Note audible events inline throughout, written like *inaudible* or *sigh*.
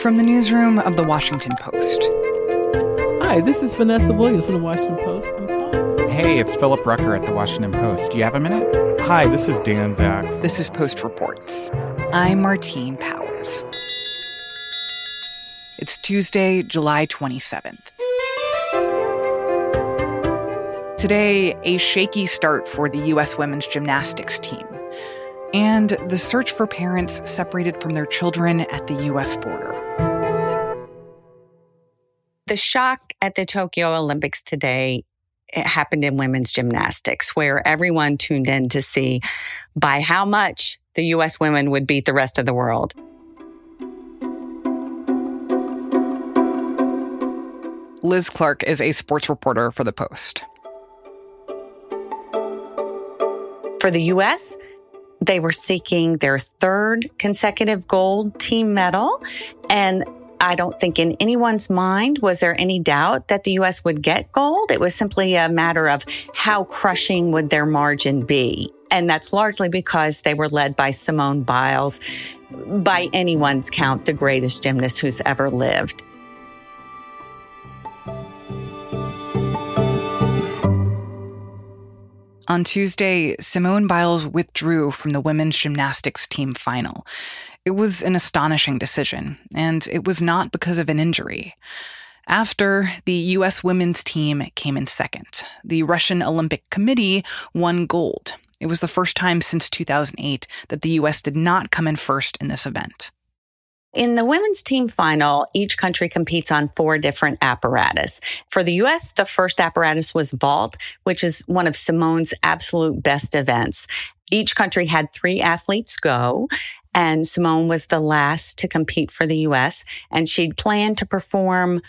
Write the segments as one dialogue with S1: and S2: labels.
S1: From the newsroom of The Washington Post.
S2: Hi, this is Vanessa Williams from The Washington Post. I'm Paul.
S3: Hey, it's Philip Rucker at The Washington Post. Do you have a minute?
S4: Hi, this is Dan Zak.
S1: This is Post Reports. I'm Martine Powers. It's Tuesday, July 27th. Today, a shaky start for the U.S. women's gymnastics team, and the search for parents separated from their children at the U.S. border.
S5: The shock at the Tokyo Olympics today it happened in women's gymnastics, where everyone tuned in to see by how much the U.S. women would beat the rest of the world.
S1: Liz Clarke is a sports reporter for The Post.
S5: For the U.S., they were seeking their third consecutive gold team medal. And I don't think in anyone's mind was there any doubt that the U.S. would get gold. It was simply a matter of how crushing would their margin be. And that's largely because they were led by Simone Biles, by anyone's count, the greatest gymnast who's ever lived.
S1: On Tuesday, Simone Biles withdrew from the women's gymnastics team final. It was an astonishing decision, and it was not because of an injury. After, the U.S. women's team came in second. The Russian Olympic Committee won gold. It was the first time since 2008 that the U.S. did not come in first in this event.
S5: In the women's team final, each country competes on four different apparatus. For the US, the first apparatus was vault, which is one of Simone's absolute best events. Each country had three athletes go, and Simone was the last to compete for the US, and she'd planned to perform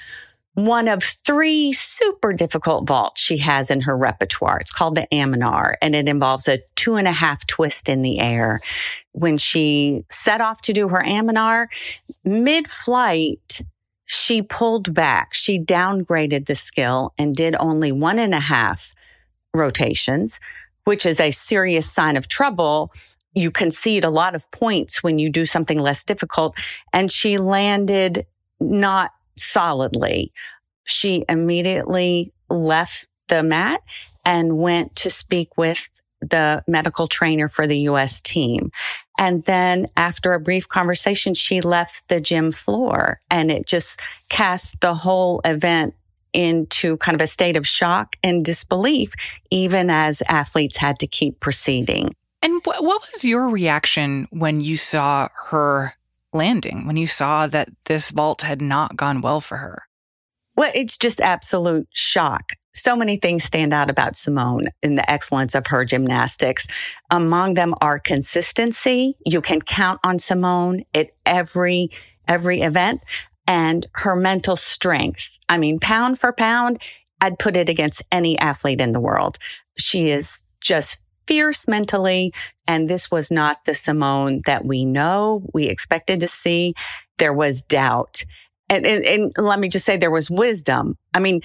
S5: one of three super difficult vaults she has in her repertoire. It's called the Amanar, and it involves a two and a half twist in the air. When she set off to do her Amanar, mid flight, she pulled back. She downgraded the skill and did only one and a half rotations, which is a serious sign of trouble. You concede a lot of points when you do something less difficult. And she landed not solidly. She immediately left the mat and went to speak with the medical trainer for the US team. And then after a brief conversation, she left the gym floor and it just cast the whole event into kind of a state of shock and disbelief, even as athletes had to keep proceeding.
S1: And what was your reaction when you saw her landing when you saw that this vault had not gone well for her?
S5: Well, it's just absolute shock. So many things stand out about Simone in the excellence of her gymnastics. Among them are consistency. You can count on Simone at every every event and her mental strength. I mean, pound for pound, I'd put it against any athlete in the world. She is just fierce mentally. And this was not the Simone that we know, we expected to see. There was doubt. And, and, and let me just say, there was wisdom. I mean,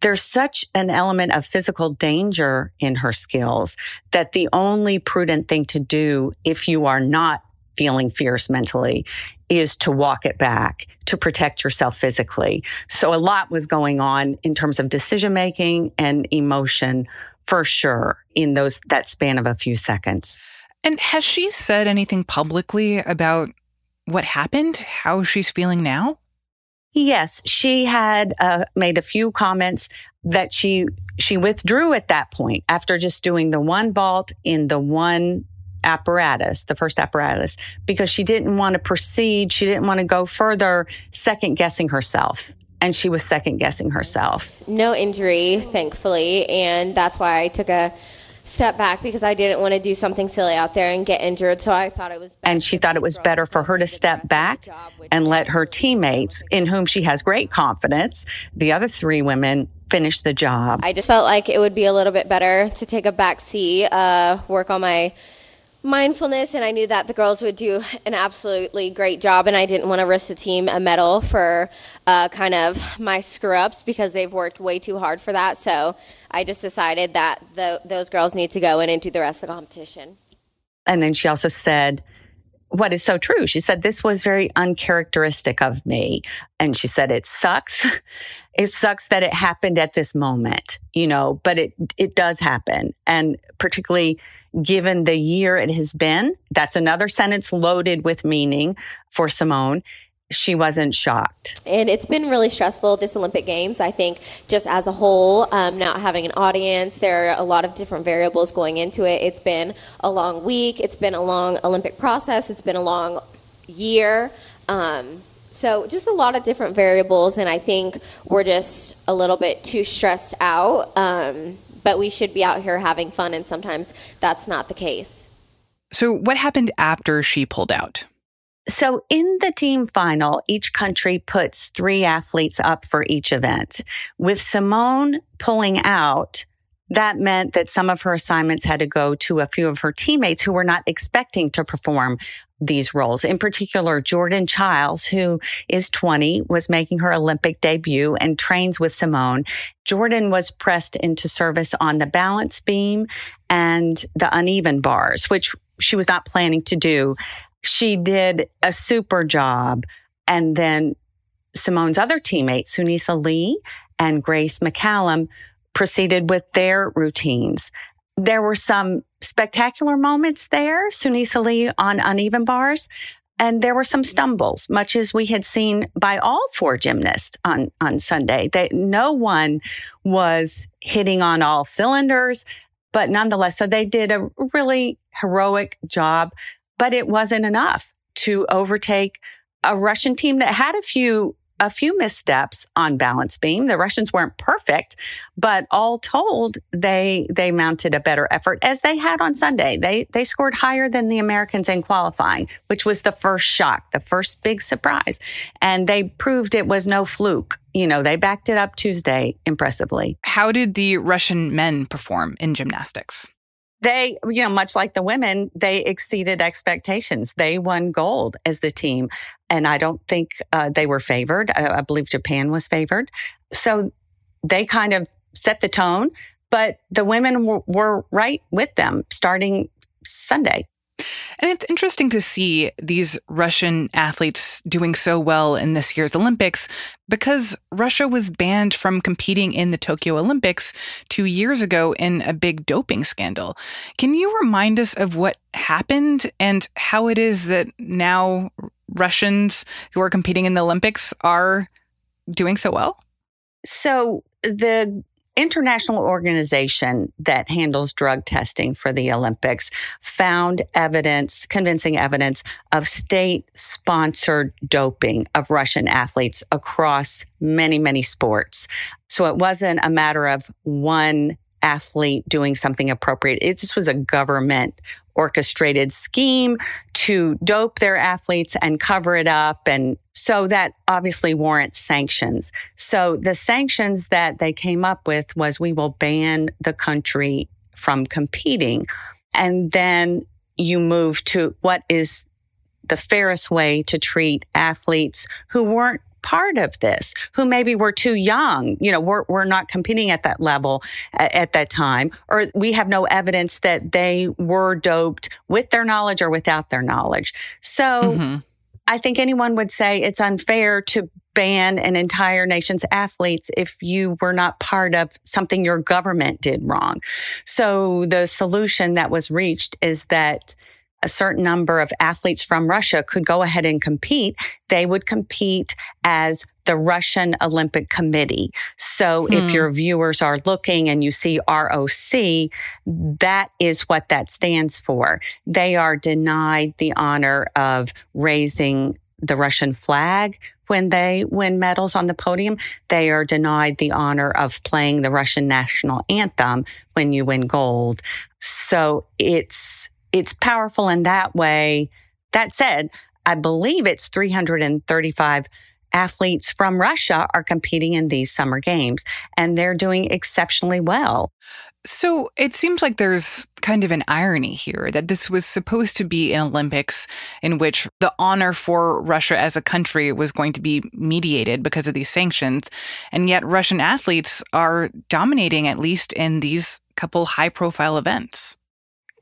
S5: there's such an element of physical danger in her skills that the only prudent thing to do if you are not feeling fierce mentally is to walk it back to protect yourself physically. So a lot was going on in terms of decision making and emotion for sure in those that span of a few seconds.
S1: And has she said anything publicly about what happened, how she's feeling now?
S5: Yes, she had uh, made a few comments that she she withdrew at that point after just doing the one vault in the one apparatus, the first apparatus, because she didn't want to proceed. She didn't want to go further, second guessing herself and she was second guessing herself.
S6: No injury, thankfully, and that's why I took a step back because I didn't want to do something silly out there and get injured. So I thought it was.
S5: And she thought it was better for her to step back and let her teammates, in whom she has great confidence, the other three women, finish the job.
S6: I just felt like it would be a little bit better to take a back seat, uh, work on my mindfulness and I knew that the girls would do an absolutely great job and I didn't want to risk the team a medal for uh, kind of my screw ups because they've worked way too hard for that. So I just decided that the, those girls need to go in and do the rest of the competition.
S5: And then she also said, what is so true. She said, This was very uncharacteristic of me. And she said, It sucks. *laughs* It sucks that it happened at this moment, you know, but it, it does happen. And particularly given the year it has been, that's another sentence loaded with meaning for Simone she wasn't shocked.
S6: And it's been really stressful this Olympic Games. I think just as a whole, um, not having an audience, there are a lot of different variables going into it. It's been a long week. It's been a long Olympic process. It's been a long year. Um, so just a lot of different variables, and I think we're just a little bit too stressed out. Um, but we should be out here having fun, and sometimes that's not the case.
S1: So, what happened after she pulled out?
S5: So in the team final, each country puts three athletes up for each event. With Simone pulling out, that meant that some of her assignments had to go to a few of her teammates who were not expecting to perform these roles. In particular, Jordan Chiles, who is 20, was making her Olympic debut and trains with Simone. Jordan was pressed into service on the balance beam and the uneven bars, which she was not planning to do she did a super job. And then Simone's other teammates, Sunisa Lee and Grace McCallum, proceeded with their routines. There were some spectacular moments there, Sunisa Lee on uneven bars, and there were some stumbles, much as we had seen by all four gymnasts on, on Sunday. That no one was hitting on all cylinders, but nonetheless, so they did a really heroic job but it wasn't enough to overtake a Russian team that had a few a few missteps on balance beam. The Russians weren't perfect, but all told, they they mounted a better effort as they had on Sunday. They they scored higher than the Americans in qualifying, which was the first shock, the first big surprise. And they proved it was no fluke. You know, they backed it up Tuesday impressively.
S1: How did the Russian men perform in gymnastics?
S5: They, you know, much like the women, they exceeded expectations. They won gold as the team. And I don't think uh, they were favored. I, I believe Japan was favored. So they kind of set the tone, but the women were, were right with them starting Sunday.
S1: And it's interesting to see these Russian athletes doing so well in this year's Olympics because Russia was banned from competing in the Tokyo Olympics two years ago in a big doping scandal. Can you remind us of what happened and how it is that now Russians who are competing in the Olympics are doing so well?
S5: So the international organization that handles drug testing for the Olympics found evidence, convincing evidence of state sponsored doping of Russian athletes across many, many sports. So it wasn't a matter of one athlete doing something appropriate. It just was a government orchestrated scheme to dope their athletes and cover it up. And so that obviously warrants sanctions. So the sanctions that they came up with was we will ban the country from competing. And then you move to what is the fairest way to treat athletes who weren't part of this who maybe were too young, you know, we're, we're not competing at that level at, at that time, or we have no evidence that they were doped with their knowledge or without their knowledge. So mm-hmm. I think anyone would say it's unfair to ban an entire nation's athletes if you were not part of something your government did wrong. So the solution that was reached is that a certain number of athletes from Russia could go ahead and compete, they would compete as the Russian Olympic Committee. So hmm. if your viewers are looking and you see ROC, that is what that stands for. They are denied the honor of raising the Russian flag when they win medals on the podium. They are denied the honor of playing the Russian national anthem when you win gold. So it's it's powerful in that way. That said, I believe it's 335 athletes from Russia are competing in these summer games and they're doing exceptionally well.
S1: So it seems like there's kind of an irony here that this was supposed to be an Olympics in which the honor for Russia as a country was going to be mediated because of these sanctions. And yet Russian athletes are dominating, at least in these couple high profile events.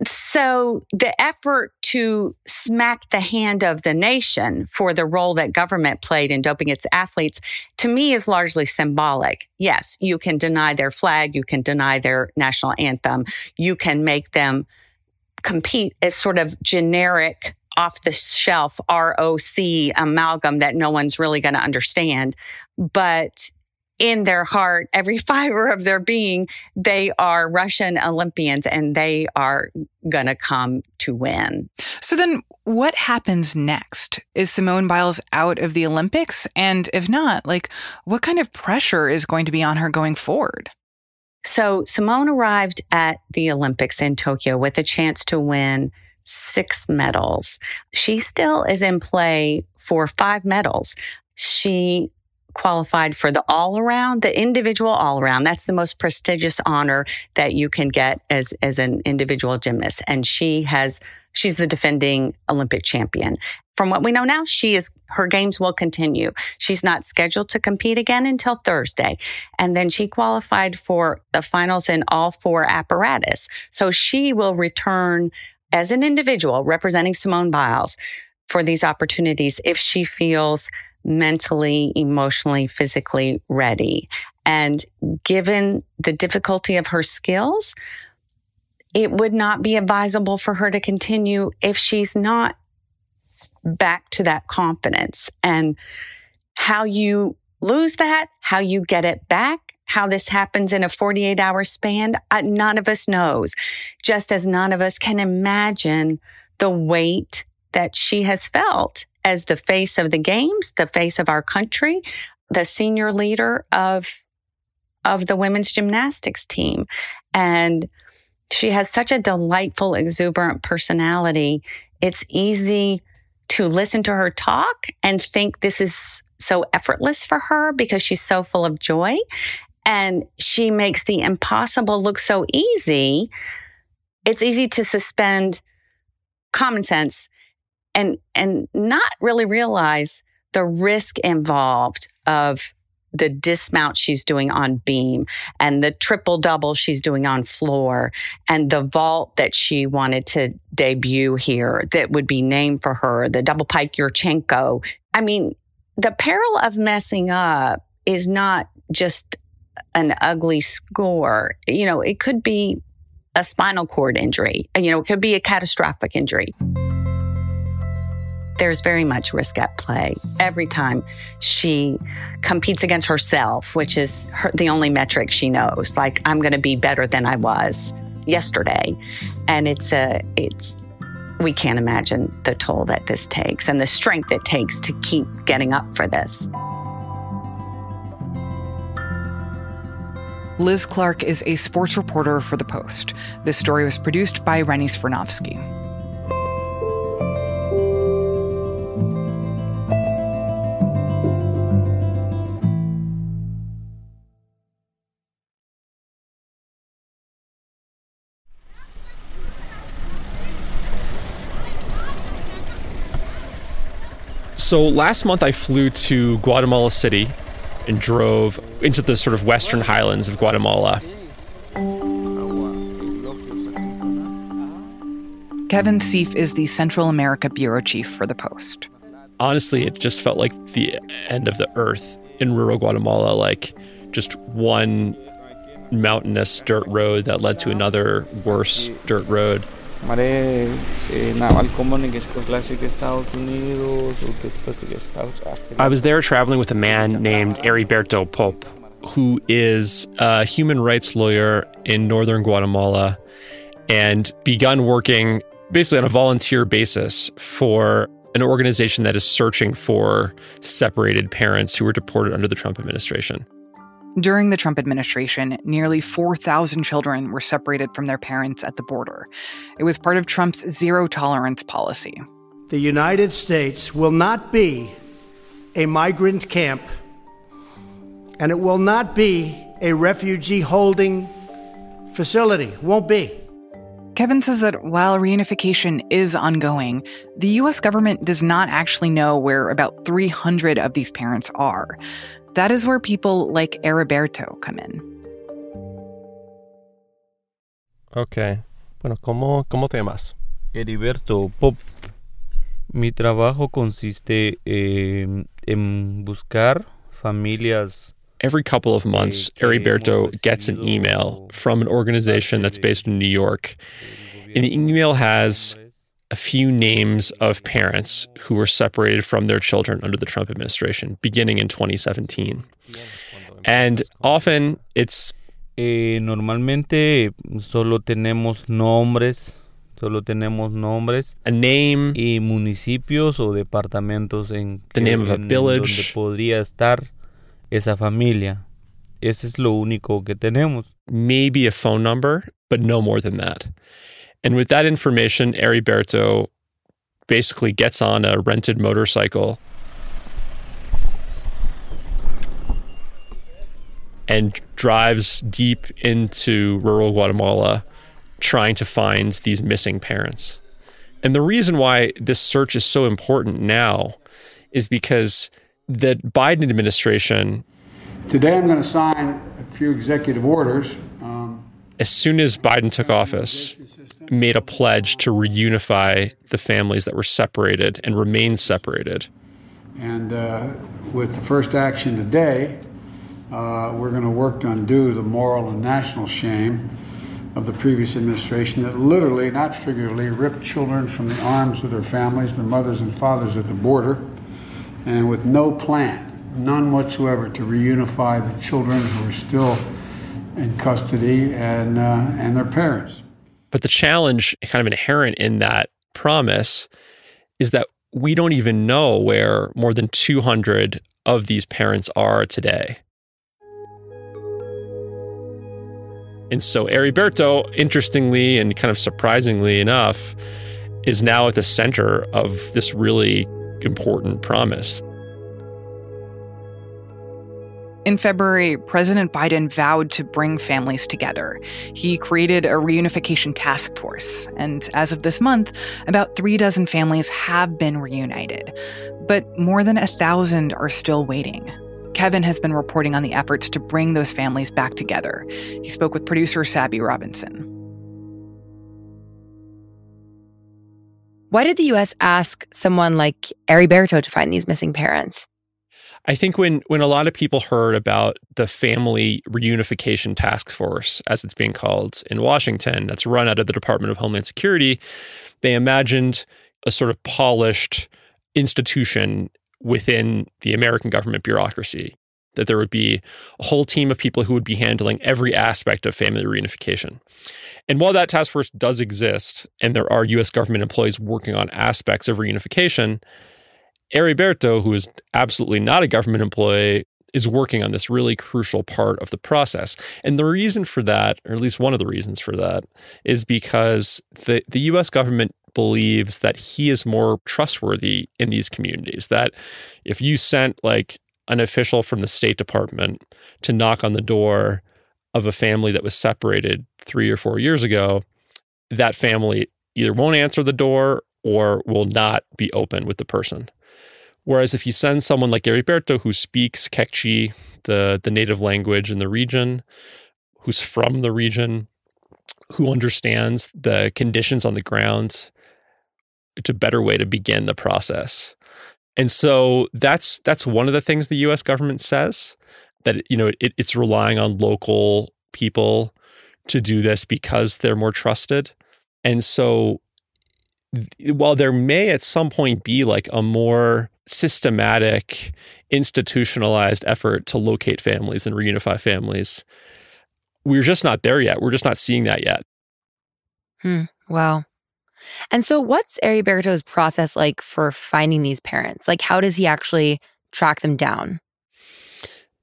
S5: So the effort to smack the hand of the nation for the role that government played in doping its athletes to me is largely symbolic. Yes, you can deny their flag, you can deny their national anthem, you can make them compete as sort of generic off the shelf ROC amalgam that no one's really going to understand. But in their heart, every *laughs* fiber of their being, they are Russian Olympians and they are going to come to win.
S1: So then what happens next? Is Simone Biles out of the Olympics? And if not, like what kind of pressure is going to be on her going forward?
S5: So Simone arrived at the Olympics in Tokyo with a chance to win six medals. She still is in play for five medals. She qualified for the all around, the individual all around. That's the most prestigious honor that you can get as, as an individual gymnast. And she has, she's the defending Olympic champion. From what we know now, she is, her games will continue. She's not scheduled to compete again until Thursday. And then she qualified for the finals in all four apparatus. So she will return as an individual representing Simone Biles for these opportunities if she feels mentally, emotionally, physically ready. And given the difficulty of her skills, it would not be advisable for her to continue if she's not back to that confidence. And how you lose that, how you get it back, how this happens in a 48 hour span, uh, none of us knows. Just as none of us can imagine the weight that she has felt as the face of the games, the face of our country, the senior leader of of the women's gymnastics team. And she has such a delightful, exuberant personality. It's easy to listen to her talk and think this is so effortless for her because she's so full of joy. And she makes the impossible look so easy. It's easy to suspend common sense and and not really realize the risk involved of the dismount she's doing on beam and the triple double she's doing on floor and the vault that she wanted to debut here that would be named for her, the double pike Yurchenko. I mean, the peril of messing up is not just an ugly score. You know, it could be a spinal cord injury. You know, it could be a catastrophic injury there's very much risk at play every time she competes against herself, which is her, the only metric she knows. Like, I'm going to be better than I was yesterday. And it's a, it's, we can't imagine the toll that this takes and the strength it takes to keep getting up for this.
S1: Liz Clarke is a sports reporter for The Post. This story was produced by Rennie Svirnovskiy.
S4: So last month I flew to Guatemala City and drove into the sort of western highlands of Guatemala.
S1: Kevin Sieff is the Central America bureau chief for the Post.
S4: Honestly, it just felt like the end of the earth in rural Guatemala, like just one mountainous dirt road that led to another worse dirt road. Eh, I was there traveling with a man named Heriberto Pop, who is a human rights lawyer in northern Guatemala and begun working basically on a volunteer basis for an organization that is searching for separated parents who were deported under the Trump administration.
S1: During the Trump administration, nearly 4,000 children were separated from their parents at the border. It was part of Trump's zero tolerance policy.
S7: The United States will not be a migrant camp, and it will not be a refugee holding facility. Won't be.
S1: Kevin says that while reunification is ongoing, the U.S. government does not actually know where about 300 of these parents are. That is where people like Heriberto come in.
S4: Okay. Bueno, ¿cómo, cómo te llamas?
S8: Heriberto Pop. Mi trabajo consiste eh, en buscar familias.
S4: Every couple of months, Heriberto gets an email from an organization that's based in New York. And the email has a few names of parents who were separated from their children under the Trump administration beginning in 2017. And often it's.
S8: Eh, normalmente solo tenemos nombres Solo tenemos nombres,
S4: a name,
S8: y municipios o departamentos en,
S4: the name of a village.
S8: donde podría estar esa familia. Ese es lo único que tenemos.
S4: maybe a phone number, but no more than that. And with that information, Heriberto basically gets on a rented motorcycle and drives deep into rural Guatemala trying to find these missing parents. And the reason why this search is so important now is because the Biden administration
S9: Today I'm going to sign a few executive orders. Um,
S4: as soon as Biden took office, made a pledge to reunify the families that were separated and remain separated.
S9: and uh, with the first action today, uh, we're going to work to undo the moral and national shame of the previous administration that literally, not figuratively, ripped children from the arms of their families, their mothers and fathers at the border, and with no plan, none whatsoever, to reunify the children who are still in custody and, uh, and their parents.
S4: But the challenge, kind of inherent in that promise, is that we don't even know where more than 200 of these parents are today. And so Heriberto, interestingly and kind of surprisingly enough, is now at the center of this really important promise.
S1: In February, President Biden vowed to bring families together. He created a reunification task force, and as of this month, about three dozen families have been reunited. But more than a thousand are still waiting. Kevin has been reporting on the efforts to bring those families back together. He spoke with producer Sabby Robinson.
S10: Why did the U.S. ask someone like Heriberto to find these missing parents?
S4: I think when when a lot of people heard about the family reunification task force, as it's being called in Washington, that's run out of the Department of Homeland Security, they imagined a sort of polished institution within the American government bureaucracy. That there would be a whole team of people who would be handling every aspect of family reunification. And while that task force does exist, and there are US government employees working on aspects of reunification, Heriberto, who is absolutely not a government employee, is working on this really crucial part of the process. And the reason for that, or at least one of the reasons for that, is because the, the US government believes that he is more trustworthy in these communities. That if you sent like an official from the State Department to knock on the door of a family that was separated three or four years ago, that family either won't answer the door or will not be open with the person. Whereas if you send someone like Heriberto who speaks Q'eqchi', the, the native language in the region, who's from the region, who understands the conditions on the ground, it's a better way to begin the process. And so that's that's one of the things the U.S. government says that you know it, it's relying on local people to do this because they're more trusted. And so while there may at some point be like a more systematic, institutionalized effort to locate families and reunify families, we're just not there yet. We're just not seeing that yet.
S10: Hmm. Wow. And so, what's Heriberto's process like for finding these parents? Like, how does he actually track them down?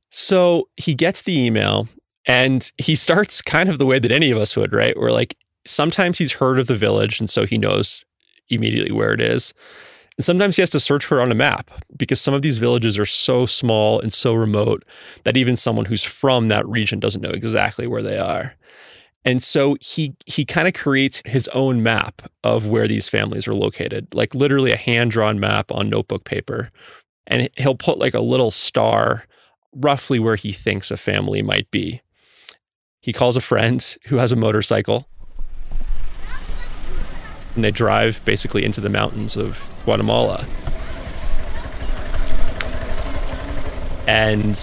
S4: So he gets the email and he starts kind of the way that any of us would, right? Where like sometimes he's heard of the village and so he knows immediately where it is. And sometimes he has to search for it on a map because some of these villages are so small and so remote that even someone who's from that region doesn't know exactly where they are. And so he he kind of creates his own map of where these families are located, like literally a hand-drawn map on notebook paper. And he'll put like a little star roughly where he thinks a family might be. He calls a friend who has a motorcycle and they drive basically into the mountains of Guatemala. And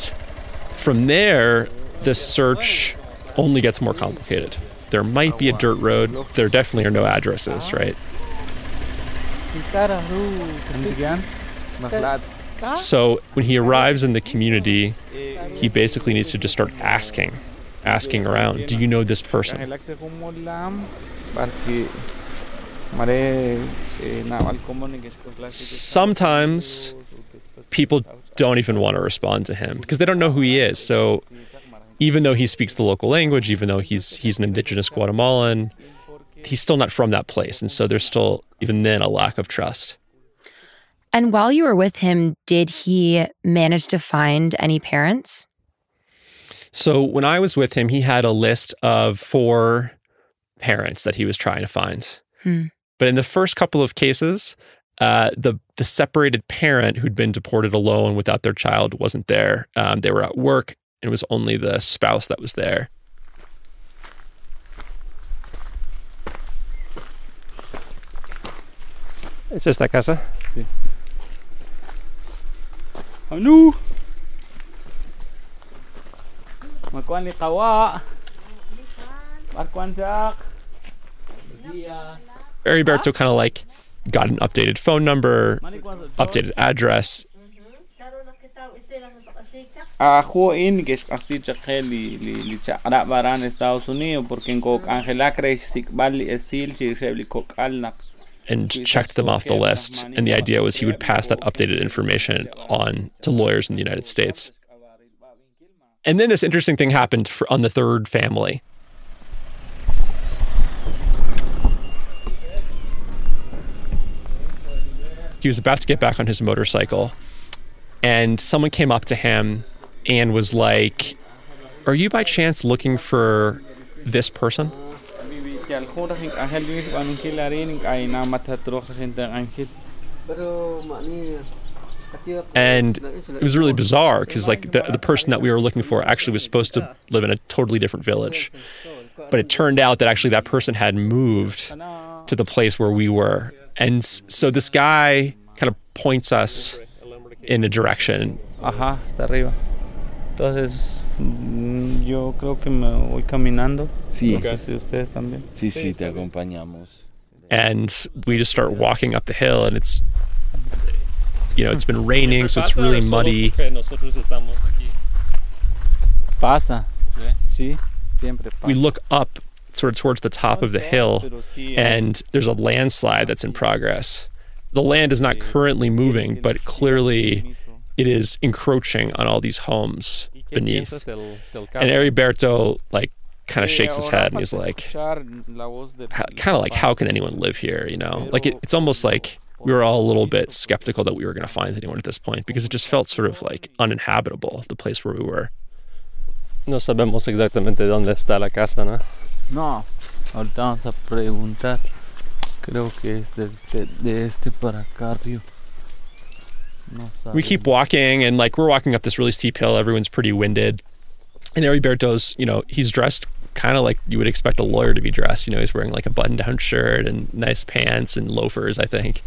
S4: from there, the search only gets more complicated. There might be a dirt road. There definitely are no addresses, right? So when he arrives in the community, he basically needs to just start asking, asking around, do you know this person? Sometimes people don't even want to respond to him because they don't know who he is. So even though he speaks the local language, even though he's he's an indigenous Guatemalan, he's still not from that place. And so there's still even then a lack of trust.
S10: And while you were with him, did he manage to find any parents?
S4: So when I was with him, he had a list of four parents that he was trying to find.
S10: Hmm.
S4: But in the first couple of cases, uh, the the separated parent who'd been deported alone without their child wasn't there. Um, they were at work, and it was only the spouse that was there.
S11: ¿Es esta casa?
S8: Sí. Anu. Makuan ni kawa. Barkuan jak.
S4: Heriberto kind of like got an updated phone number, updated address.
S8: Ako in kes kasi chakhe li li li chakra baran Estados Unidos porque en kok Angela Kresik bali esil chi shebli
S4: and checked them off the list. And the idea was he would pass that updated information on to lawyers in the United States. And then this interesting thing happened for, on the third family. He was about to get back on his motorcycle, and someone came up to him and was like, Are you by chance looking for this person? And it was really bizarre because, like, the, the person that we were looking for actually was supposed to live in a totally different village. But it turned out that actually that person had moved to the place where we were. And so this guy kind of points us in a direction.
S8: Ajá, hasta arriba. Entonces, mm, yo creo que me voy caminando.
S12: Sí.
S8: No sé si ustedes también.
S12: Sí, sí, te acompañamos.
S4: And we just start walking up the hill, and it's, you know, it's been raining, so it's really muddy.
S8: Pasa. Sí, siempre pasa.
S4: we look up sort of towards the top of the hill and there's a landslide that's in progress. The land is not currently moving, but clearly it is encroaching on all these homes beneath. And Heriberto like kind of shakes his head and he's like kind of like how can anyone live here, you know? Like it, it's almost like we were all a little bit skeptical that we were going to find anyone at this point because it just felt sort of like uninhabitable the place where we were.
S11: No sabemos exactamente dónde está la casa, ¿no?
S8: No, ahorita vamos a preguntar. Creo que es de, de, de este para acá arriba. No
S4: we keep walking and like we're walking up this really steep hill. Everyone's pretty winded. And Heriberto's you know he's dressed kind of like you would expect a lawyer to be dressed. You know he's wearing like a button down shirt and nice pants and loafers i think.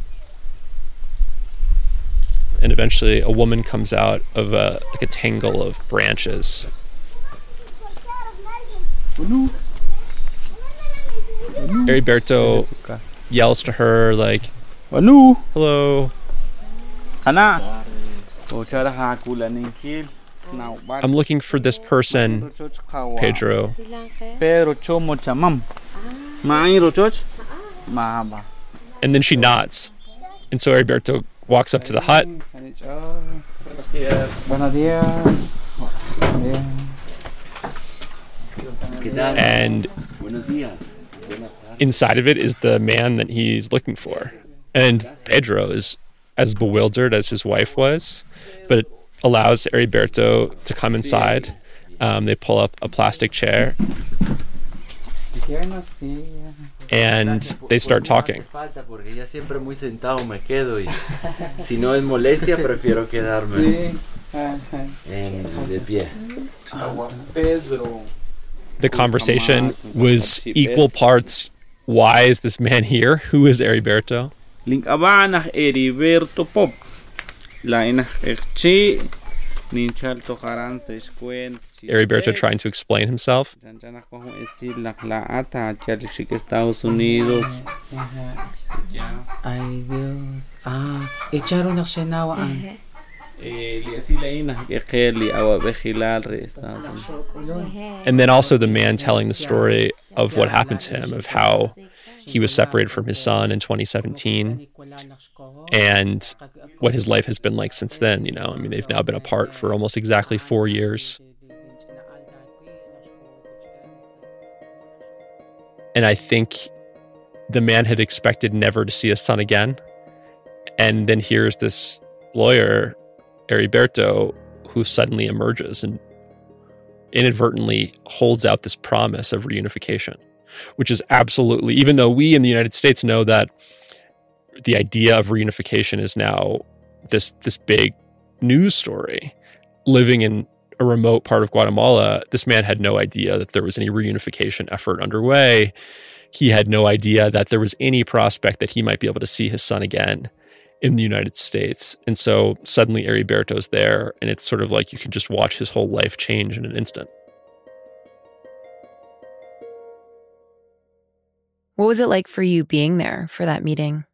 S4: And eventually a woman comes out of a like a tangle of branches Heriberto yells to her like
S8: Anu.
S4: hello
S8: Ana. Ochara hakula ninkil. Now,
S4: i'm looking for this person pedro
S8: Pedro chomo chamam. Mairo choch. Mahaba.
S4: and then she nods and so Heriberto walks up to the hut
S8: Buenos dias. Buenos dias.
S4: and
S12: Buenos días. Buenas tardes.
S4: inside of it is the man that he's looking for. And Pedro is as bewildered as his wife was, but it allows Heriberto to come inside. Um, they pull up a plastic chair and they start talking. *laughs* The conversation was equal parts why is this man here? Who is Heriberto?
S8: Link aba nach Heriberto Pop. La inach erchi ninchalto karan sa iskwen.
S4: Heriberto trying to explain himself.
S8: Janjanach ko hong isil nak laata chal shik Estados Unidos.
S13: Ay Dios. Ah, echaron
S4: And then also the man telling the story of what happened to him, of how he was separated from his son in 2017 and what his life has been like since then. You know, I mean, they've now been apart for almost exactly four years. And I think the man had expected never to see his son again. And then here's this lawyer, Heriberto, who suddenly emerges and inadvertently holds out this promise of reunification, which is absolutely, even though we in the United States know that the idea of reunification is now this this big news story. Living in a remote part of Guatemala, this man had no idea that there was any reunification effort underway. He had no idea that there was any prospect that he might be able to see his son again in the United States. And so suddenly Heriberto's there, and it's sort of like you can just watch his whole life change in an instant.
S10: What was it like for you being there for that meeting?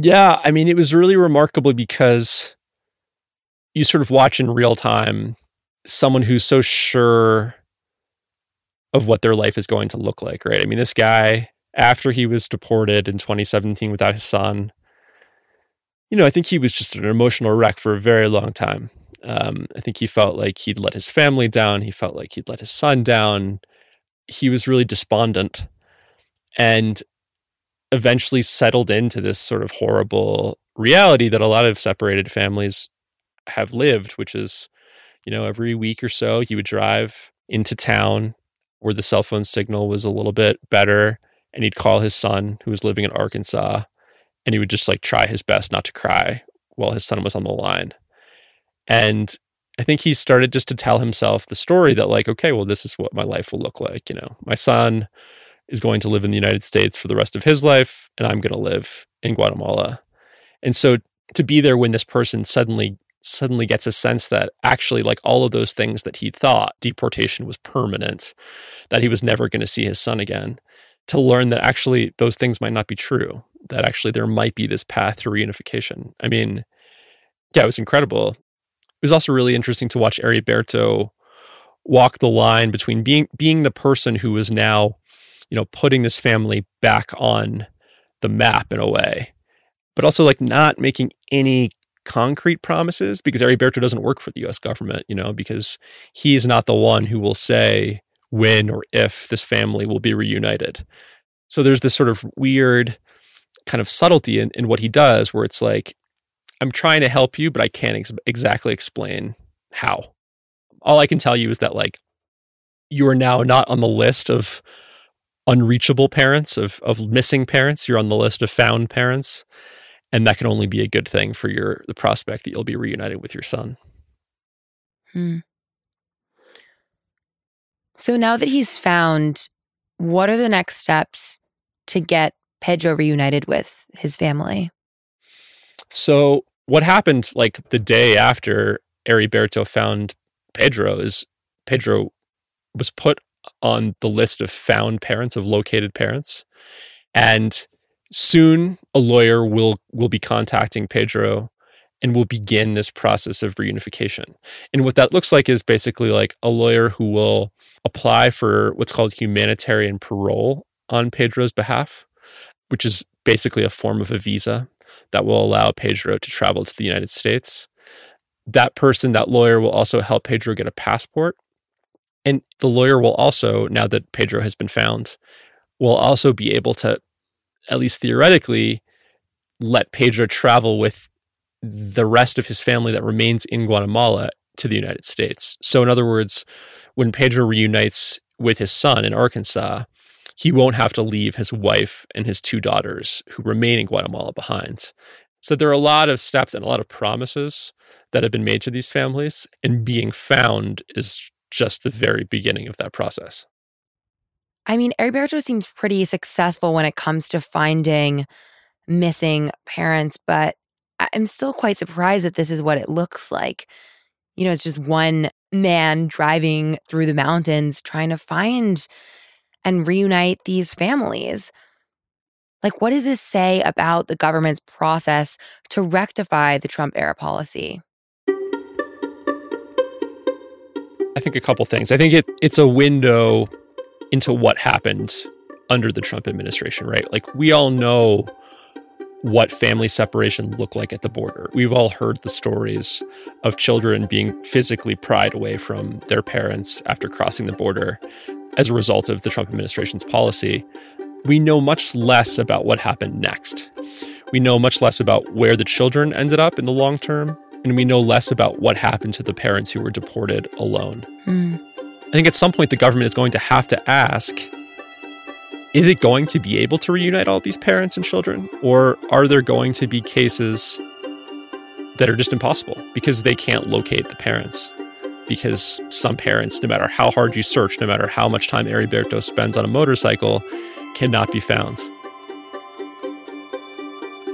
S4: Yeah, I mean, it was really remarkable because you sort of watch in real time someone who's so sure of what their life is going to look like, right? I mean, this guy, after he was deported in 2017 without his son, you know, I think he was just an emotional wreck for a very long time. Um, I think he felt like he'd let his family down. He felt like he'd let his son down. He was really despondent and eventually settled into this sort of horrible reality that a lot of separated families have lived, which is, you know, every week or so he would drive into town where the cell phone signal was a little bit better and he'd call his son who was living in Arkansas and he would just like try his best not to cry while his son was on the line. And I think he started just to tell himself the story that like okay, well this is what my life will look like, you know. My son is going to live in the United States for the rest of his life and I'm going to live in Guatemala. And so to be there when this person suddenly suddenly gets a sense that actually like all of those things that he thought deportation was permanent that he was never going to see his son again to learn that actually those things might not be true that actually there might be this path to reunification. I mean yeah it was incredible. It was also really interesting to watch Heriberto walk the line between being being the person who is now you know putting this family back on the map in a way but also like not making any concrete promises because Heriberto doesn't work for the US government, you know, because he's not the one who will say when or if this family will be reunited. So there's this sort of weird kind of subtlety in, in what he does where it's like, I'm trying to help you, but I can't ex- exactly explain how. All I can tell you is that, like, you are now not on the list of unreachable parents, of, of missing parents. You're on the list of found parents and that can only be a good thing for your the prospect that you'll be reunited with your son.
S10: Hmm. So now that he's found, what are the next steps to get Pedro reunited with his family?
S4: So what happened like the day after Heriberto found Pedro is Pedro was put on the list of found parents of located parents and soon a lawyer will will be contacting Pedro and will begin this process of reunification. And what that looks like is basically like a lawyer who will apply for what's called humanitarian parole on Pedro's behalf, which is basically a form of a visa that will allow Pedro to travel to the United States. That person, that lawyer, will also help Pedro get a passport. And the lawyer will also, now that Pedro has been found, will also be able to at least theoretically, let Pedro travel with the rest of his family that remains in Guatemala to the United States. So, in other words, when Pedro reunites with his son in Arkansas, he won't have to leave his wife and his two daughters who remain in Guatemala behind. So, there are a lot of steps and a lot of promises that have been made to these families, and being found is just the very beginning of that process.
S10: I mean, Heriberto seems pretty successful when it comes to finding missing parents, but I'm still quite surprised that this is what it looks like. You know, it's just one man driving through the mountains trying to find and reunite these families. Like, what does this say about the government's process to rectify the Trump era policy?
S4: I think a couple things. I think it it's a window into what happened under the Trump administration, right? Like we all know what family separation looked like at the border. We've all heard the stories of children being physically pried away from their parents after crossing the border as a result of the Trump administration's policy. We know much less about what happened next. We know much less about where the children ended up in the long term, and we know less about what happened to the parents who were deported alone. Mm. I think at some point the government is going to have to ask is it going to be able to reunite all these parents and children? Or are there going to be cases that are just impossible because they can't locate the parents? Because some parents, no matter how hard you search, no matter how much time Eriberto spends on a motorcycle, cannot be found.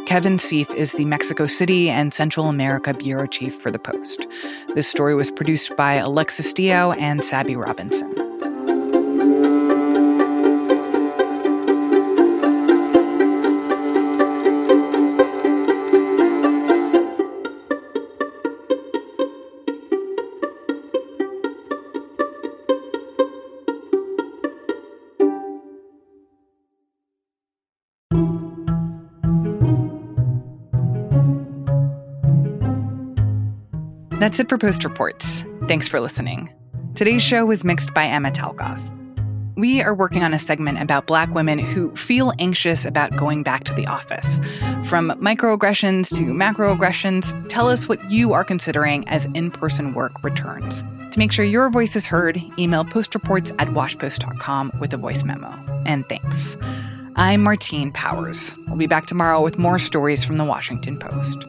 S1: Kevin Sieff is the Mexico City and Central America bureau chief for The Post. This story was produced by Alexis Diao and Sabby Robinson. That's it for Post Reports. Thanks for listening. Today's show was mixed by Emma Talkoff. We are working on a segment about Black women who feel anxious about going back to the office. From microaggressions to macroaggressions, tell us what you are considering as in person work returns. To make sure your voice is heard, email postreports at washpost.com with a voice memo. And thanks. I'm Martine Powers. We'll be back tomorrow with more stories from the Washington Post.